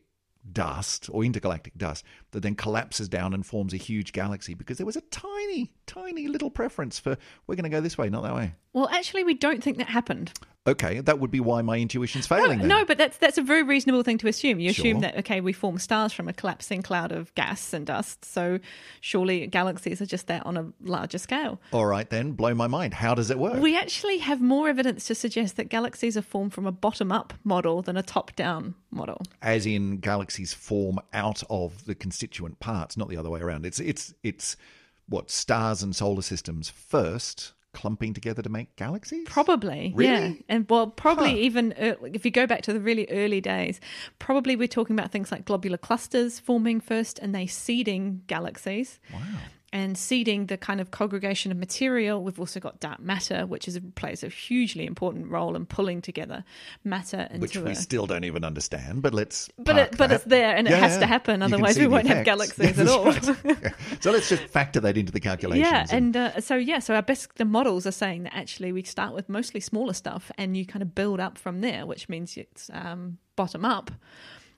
dust or intergalactic dust that then collapses down and forms a huge galaxy because there was a tiny, tiny little preference for we're going to go this way, not that way. Well, actually, we don't think that happened. Okay, that would be why my intuition's failing. then. No, but that's that's a very reasonable thing to assume. You assume Sure. that okay, we form stars from a collapsing cloud of gas and dust, so surely galaxies are just that on a larger scale. All right, then, blow my mind. How does it work? We actually have more evidence to suggest that galaxies are formed from a bottom-up model than a top-down model. As in, galaxies form out of the constituent parts, not the other way around. It's it's it's what stars and solar systems first clumping together to make galaxies. Probably, Really? yeah, and well, probably Huh. even if you go back to the really early days, probably we're talking about things like globular clusters forming first, and they seeding galaxies. Wow. And seeding the kind of congregation of material. We've also got dark matter, which is plays a hugely important role in pulling together matter into Which we a. still don't even understand, but let's. but it, but it's there and it has yeah. to happen. Otherwise, we won't have galaxies at all. Right. Yeah. So let's just factor that into the calculations. Yeah, and uh, so yeah, so our best the models are saying that actually we start with mostly smaller stuff, and you kind of build up from there, which means it's um, bottom up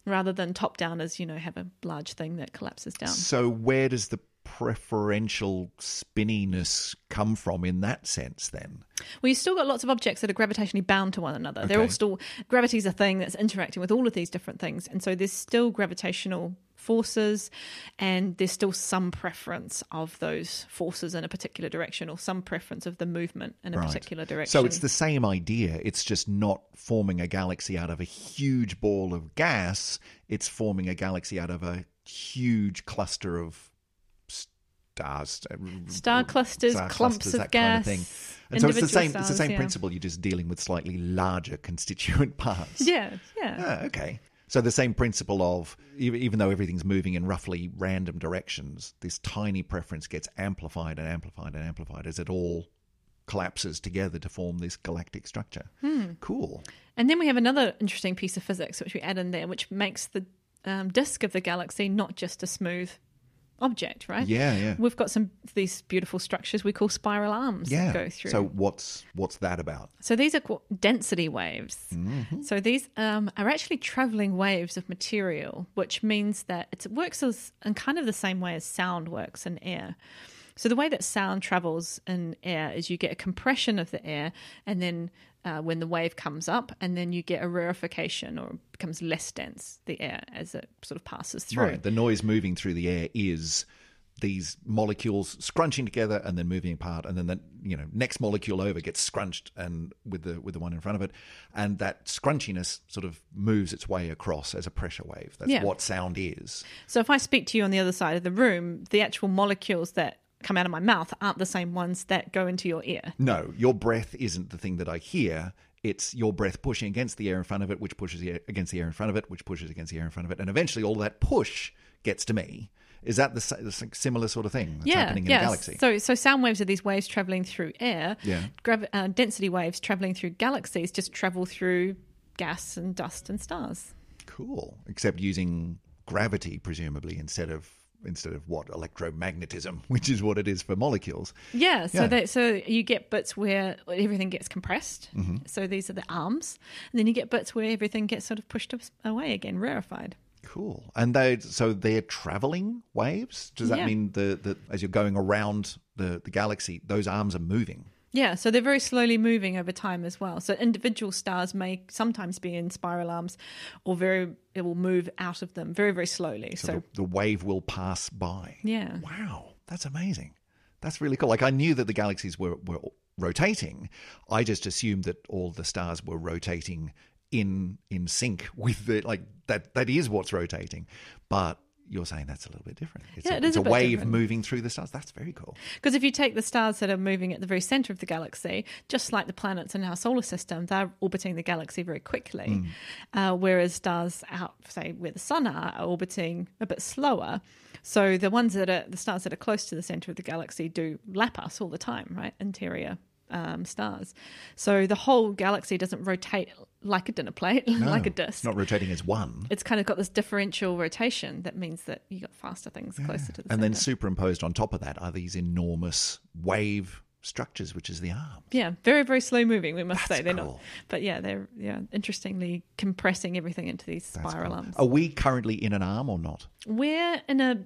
rather than top down, as you know, have a large thing that collapses down. So where does the preferential spinniness come from in that sense then? Well, you've still got lots of objects that are gravitationally bound to one another. They're all still gravity's a thing that's interacting with all of these different things, and so there's still gravitational forces, and there's still some preference of those forces in a particular direction, or some preference of the movement in a Right. particular direction. So it's the same idea. It's just not forming a galaxy out of a huge ball of gas. It's forming a galaxy out of a huge cluster of stars. uh, Star clusters, star clumps clusters, of gas. kind of thing. And so it's the same. it's the same yeah. principle. You're just dealing with slightly larger constituent parts. Yeah, yeah. Ah, okay. So the same principle of even though everything's moving in roughly random directions, this tiny preference gets amplified and amplified and amplified as it all collapses together to form this galactic structure. Hmm. Cool. And then we have another interesting piece of physics which we add in there, which makes the um, disk of the galaxy not just a smooth object, right? Yeah, yeah. We've got some these beautiful structures we call spiral arms Yeah. that go through. So what's what's that about? So these are called density waves. Mm-hmm. So these um, are actually traveling waves of material, which means that it works as in kind of the same way as sound works in air. So the way that sound travels in air is you get a compression of the air, and then uh, when the wave comes up, and then you get a rarefication or becomes less dense the air as it sort of passes through. Right. The noise moving through the air is these molecules scrunching together and then moving apart and then the you know next molecule over gets scrunched and with the with the one in front of it and that scrunchiness sort of moves its way across as a pressure wave that's Yeah. what sound is So if I speak to you on the other side of the room, the actual molecules that come out of my mouth aren't the same ones that go into your ear. no your breath isn't the thing that i hear it's your breath pushing against the air in front of it which pushes the air, against the air in front of it which pushes against the air in front of it and eventually all that push gets to me is that the, the similar sort of thing that's yeah, happening in yeah. a galaxy So, so sound waves are these waves traveling through air. Yeah. Gravi- uh, density waves traveling through galaxies just travel through gas and dust and stars. Cool. Except using gravity, presumably, instead of instead of what electromagnetism, which is what it is for molecules. Yeah, so Yeah. That, so you get bits where everything gets compressed. Mm-hmm. So these are the arms, and then you get bits where everything gets sort of pushed away again, rarefied. Cool. And they so they're traveling waves. Does that Yeah. mean the, the as you're going around the, the galaxy, those arms are moving? Yeah, so they're very slowly moving over time as well. So individual stars may sometimes be in spiral arms, or very it will move out of them very very slowly. So, So, the, the wave will pass by. yeah, Wow, that's amazing. That's really cool. Like I knew that the galaxies were, were rotating. I just assumed that all the stars were rotating in in sync with the like that that is what's rotating. But you're saying that's a little bit different. It's Yeah, a, it is it's a a, wave different. moving through the stars. That's very cool. Because if you take the stars that are moving at the very center of the galaxy, just like the planets in our solar system, they're orbiting the galaxy very quickly. Uh, whereas stars out, say, where the sun are, are orbiting a bit slower. So the ones that are the stars that are close to the center of the galaxy do lap us all the time, right? Interior um, stars. So the whole galaxy doesn't rotate like a dinner plate, like a disk. Not rotating as one. it's kind of got this differential rotation that means that you got faster things closer to the And then superimposed on top of that are these enormous wave structures, which is the arm. Yeah, very very slow moving. We must That's say they're cool. not, but yeah, they're yeah interestingly compressing everything into these That's spiral cool. arms. Are we currently in an arm or not? We're in a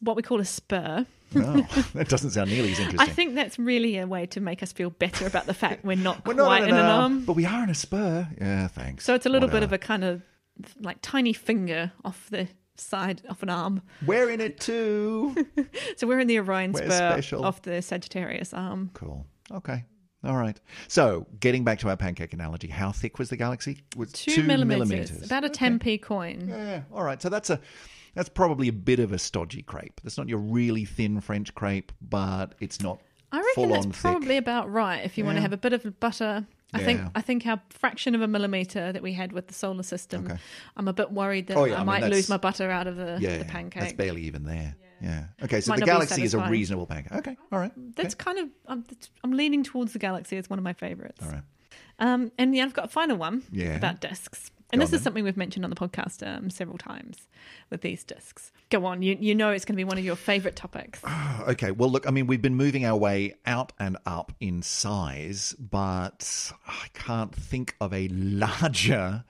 what we call a spur. No, that doesn't sound nearly as interesting. I think that's really a way to make us feel better about the fact we're not We're quite not in an arm. but we are in a spur. Yeah, thanks. So it's a little bit of a kind of like tiny finger off the side of an arm. We're in it too. So we're in the Orion We're spur special. off the Sagittarius arm. cool. Okay. All right. So, getting back to our pancake analogy, how thick was the galaxy? Was Two, millimeters, about a 10p coin. Yeah. All right. So that's a that's probably a bit of a stodgy crepe. That's not your really thin French crepe, but it's not I reckon full that's on probably thick. about right if you want to have a bit of butter. I think I think our fraction of a millimeter that we had with the solar system. Okay. I'm a bit worried that Oh, yeah, I I, mean, might lose my butter out of the, Yeah, the pancake. that's barely even there. Yeah. Okay. So Might the galaxy is a reasonable pancake. Okay. All right. That's kind of I'm, that's- I'm leaning towards the galaxy It's one of my favorites. All right. Um, and yeah, I've got a final one Yeah. about discs. And this on is then. something we've mentioned on the podcast um, several times with these discs. Go on, you you know it's going to be one of your favorite topics. Oh, Okay. Well, look, I mean, we've been moving our way out and up in size, but I can't think of a larger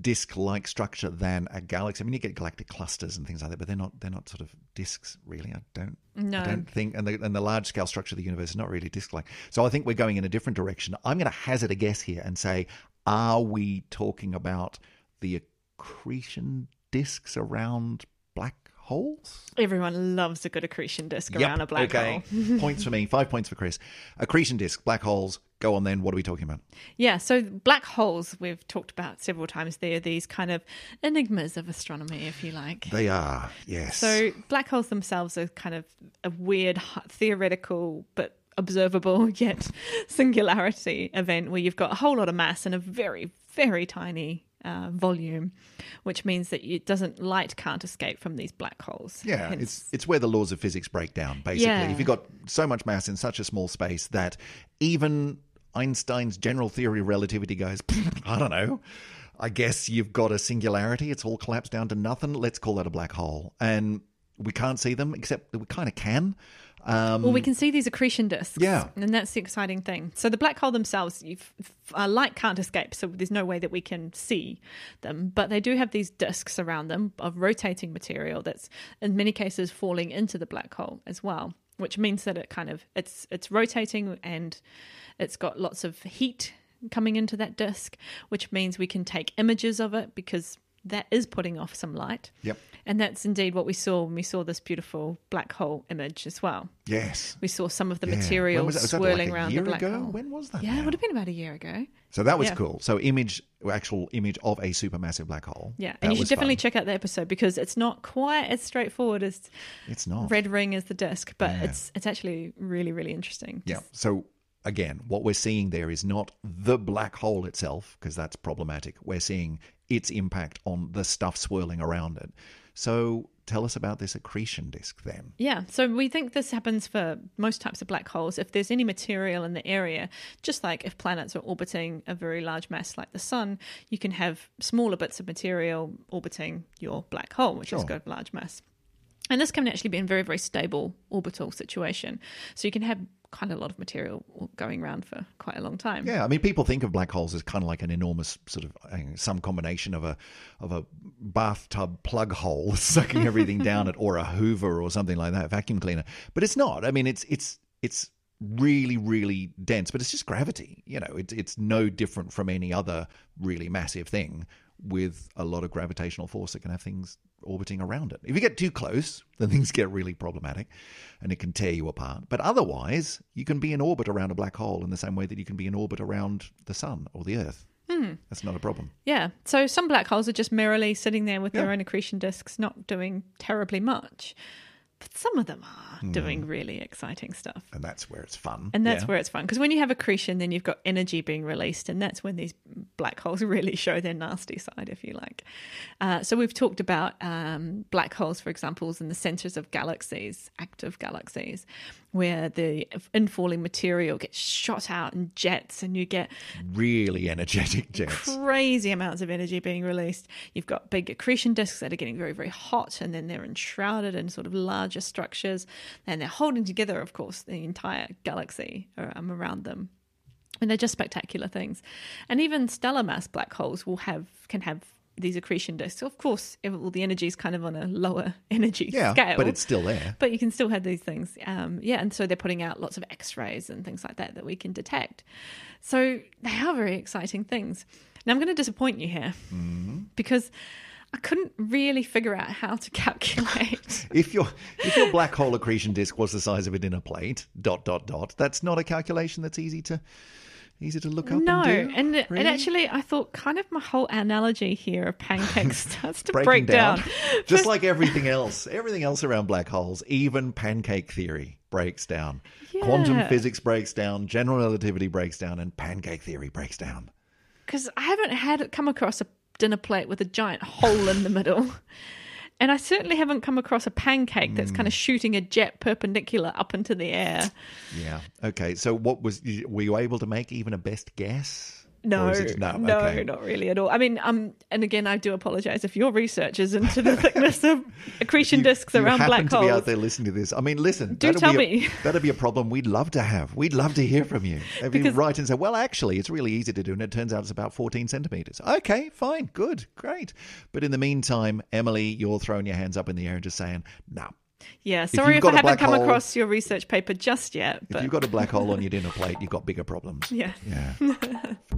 disc-like structure than a galaxy. I mean, you get galactic clusters and things like that, but they're not they're not sort of discs, really. I don't No. I don't think, and the, and the large scale structure of the universe is not really disc-like. So I think we're going in a different direction. I'm going to hazard a guess here and say, are we talking about the accretion discs around black holes? Everyone loves a good accretion disc Yep, around a black okay. hole. points for me. Five points for Chris. Accretion disk, black holes. Go on then. What are we talking about? Yeah, so black holes we've talked about several times. They're these kind of enigmas of astronomy, if you like. They are, yes. So black holes themselves are kind of a weird theoretical but observable yet singularity event where you've got a whole lot of mass and a very very tiny uh, volume, which means that it doesn't light can't escape from these black holes. yeah, Hence- it's it's where the laws of physics break down. Basically, Yeah. if you've got so much mass in such a small space that even Einstein's general theory of relativity goes, I don't know. I guess you've got a singularity. It's all collapsed down to nothing. Let's call that a black hole. And we can't see them, except that we kind of can. Um, Well, we can see these accretion disks. Yeah. And that's the exciting thing. So the black hole themselves, uh, light can't escape, so there's no way that we can see them. But they do have these disks around them of rotating material that's in many cases falling into the black hole as well, which means that it kind of it's it's rotating and it's got lots of heat coming into that disk, which means we can take images of it because that is putting off some light. Yep. And that's indeed what we saw when we saw this beautiful black hole image as well. yes. We saw some of the Yeah. material was that? Was swirling like a around year the black ago? hole. When was that Yeah, now? it would have been about a year ago. So that was Yeah. cool. So image, actual image of a supermassive black hole. Yeah, That and you should definitely fun. check out the episode because it's not quite as straightforward as It's not. Red Ring as the disc, but Yeah. it's it's actually really really interesting. Yeah. So again, what we're seeing there is not the black hole itself, because that's problematic. We're seeing its impact on the stuff swirling around it. So tell us about this accretion disk then. Yeah, so we think this happens for most types of black holes. If there's any material in the area, just like if planets are orbiting a very large mass like the sun, you can have smaller bits of material orbiting your black hole, which has Sure. got a large mass. And this can actually be in a very, very stable orbital situation. So you can have kind of a lot of material going around for quite a long time. Yeah, I mean, people think of black holes as kind of like an enormous sort of some combination of a of a bathtub plug hole sucking everything down it, or a Hoover or something like that, vacuum cleaner. But it's not. I mean, it's it's it's really really dense, but it's just gravity. You know, it's it's no different from any other really massive thing with a lot of gravitational force that can have things orbiting around it. If you get too close, then things get really problematic and it can tear you apart. But otherwise, you can be in orbit around a black hole in the same way that you can be in orbit around the sun or the earth. Hmm. That's not a problem. Yeah. So some black holes are just merrily sitting there with Yeah. their own accretion disks, not doing terribly much. But some of them are doing really exciting stuff. And that's where it's fun. And that's Yeah. where it's fun because when you have accretion, then you've got energy being released, and that's when these black holes really show their nasty side, if you like. Uh, so we've talked about um, black holes, for example, in the centers of galaxies, active galaxies, where the infalling material gets shot out in jets, and you get really energetic jets. crazy amounts of energy being released. You've got big accretion disks that are getting very, very hot, and then they're enshrouded in sort of larger structures, and they're holding together, of course, the entire galaxy um, around them. And they're just spectacular things. And even stellar mass black holes will have can have these accretion disks. So Of course, all the energy is kind of on a lower energy Yeah, scale, but it's still there. but you can still have these things. Um, yeah, and so they're putting out lots of X-rays and things like that that we can detect. So they are very exciting things. Now I'm going to disappoint you here because I couldn't really figure out how to calculate. If your if your black hole accretion disk was the size of a dinner plate, dot dot dot, that's not a calculation that's easy to easy to look up no, and do. and Really? and actually, I thought kind of my whole analogy here of pancakes starts to break down. Just like everything else, everything else around black holes, even pancake theory breaks down. Yeah. Quantum physics breaks down, general relativity breaks down, and pancake theory breaks down. because I haven't had come across a dinner plate with a giant hole in the middle. And I certainly haven't come across a pancake that's Mm. kind of shooting a jet perpendicular up into the air. Yeah. Okay. So, what was were you able to make even a best guess? No, it- no. no, okay. not really at all. I mean, um, and again, I do apologise if your research is into the thickness of accretion You- disks you around black to holes. be out there listening to this. I mean, listen. Do that'd tell be a, me. That'd be a problem we'd love to have. We'd love to hear from you. If you write and say, "Well, actually, it's really easy to do, and it turns out it's about 14 centimeters." Okay, fine, good, great. But in the meantime, Emily, you're throwing your hands up in the air and just saying, "No." Yeah, sorry if, got I haven't come hole- across your research paper just yet. If you've got a black hole on your dinner plate, you've got bigger problems. yeah, Yeah.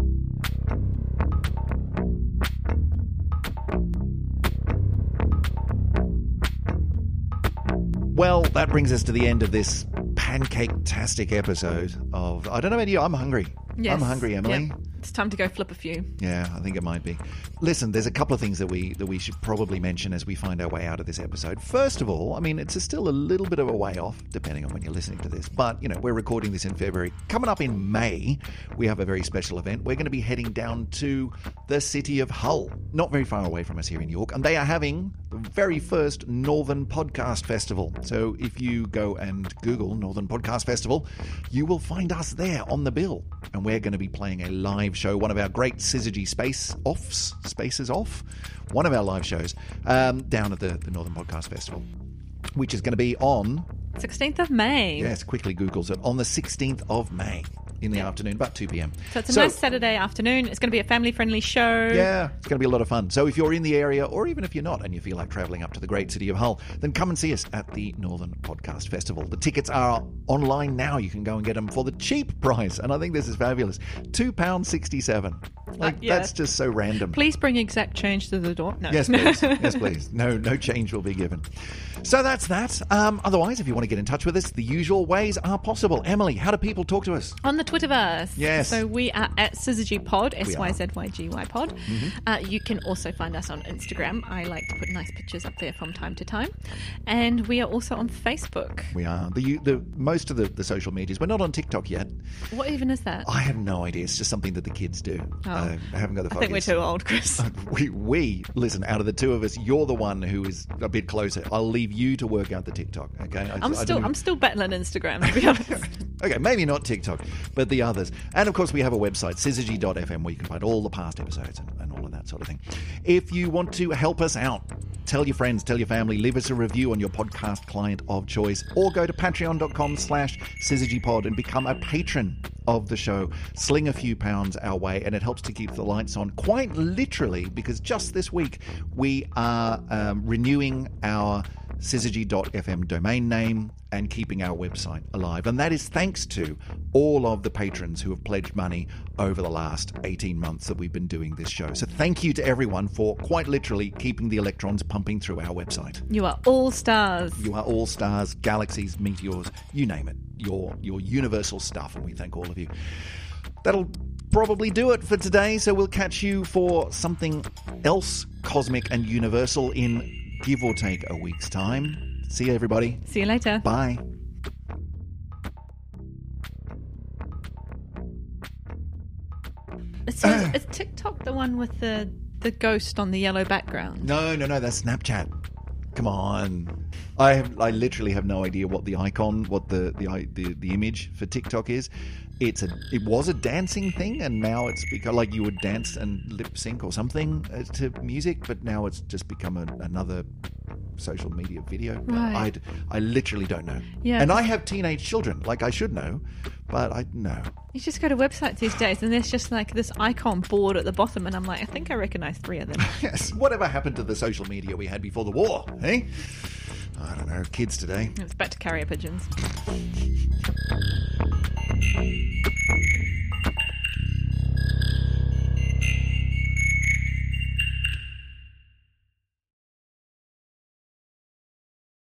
Well, that brings us to the end of this pancake-tastic episode of. I don't know about you. I'm hungry. yes. I'm hungry, Emily. Yep. It's time to go flip a few. Yeah, I think it might be. Listen, there's a couple of things that we that we should probably mention as we find our way out of this episode. First of all, I mean, it's still a little bit of a way off, depending on when you're listening to this. But you know, we're recording this in February. Coming up in May, we have a very special event. We're going to be heading down to the city of Hull, not very far away from us here in York, and they are having the very first Northern Podcast Festival. So if you go and Google Northern Podcast Festival, you will find us there on the bill, and we're going to be playing a live show, one of our great Syzygy Space Offs, Spaces Off, one of our live shows um, down at the, the Northern Podcast Festival, which is going to be on, 16th of May. yes, quickly Googles it, on the 16th of May in the afternoon, about 2 p.m. So it's a nice Saturday afternoon. It's going to be a family friendly show. Yeah, it's going to be a lot of fun. So if you're in the area, or even if you're not, and you feel like travelling up to the great city of Hull, then come and see us at the Northern Podcast Festival. The tickets are online now. You can go and get them for the cheap price, and I think this is fabulous. Two pounds sixty-seven. Like yeah. that's just so random. Please bring exact change to the door. No. Yes, please. yes, please. No, no change will be given. So that's that. Um, otherwise, if you want to get in touch with us, the usual ways are possible. Emily, how do people talk to us? On the Twitterverse. Yes. So we are at Syzygy Pod, S. Mm-hmm. Y Z Y G Y Pod. Uh, you can also find us on Instagram. I like to put nice pictures up there from time to time. And we are also on Facebook. We are the the most of the, the social medias. We're not on TikTok yet. What even is that? I have no idea. It's just something that the kids do. Oh. I haven't got the. I think we're too old, Chris. We, we listen. Out of the two of us, you're the one who is a bit closer. I'll leave you to work out the TikTok. Okay, I, I'm I still don't- I'm still battling Instagram to be honest. Okay, maybe not TikTok, but the others. And of course, we have a website, syzygy.fm, where you can find all the past episodes and, and all of that sort of thing. If you want to help us out, tell your friends, tell your family, leave us a review on your podcast client of choice, or go to patreon.com slash syzygypod and become a patron of the show. Sling a few pounds our way, and it helps to keep the lights on, quite literally, because just this week we are um, renewing our syzygy.fm domain name and keeping our website alive. And that is thanks to all of the patrons who have pledged money over the last 18 months that we've been doing this show. So thank you to everyone for quite literally keeping the electrons pumping through our website. You are all stars. You are all stars, galaxies, meteors, you name it. Your your universal stuff, and we thank all of you. That'll probably do it for today. So we'll catch you for something else cosmic and universal in give or take a week's time. See you, everybody. See you later. Bye. So is TikTok the one with the the ghost on the yellow background? No, no, no. That's Snapchat. Come on. I have, I literally have no idea what the icon, what the the the, the image for TikTok is. It's a it was a dancing thing, and now it's become like you would dance and lip sync or something uh, to music, but now it's just become a, another social media video. Right. I I literally don't know. Yeah. And I have teenage children, like I should know, but I no. You just go to websites these days, and there's just like this icon board at the bottom, and I'm like, I think I recognize three of them. Yes. Whatever happened to the social media we had before the war? Eh? I don't know. Kids today. it's back to carrier pigeons.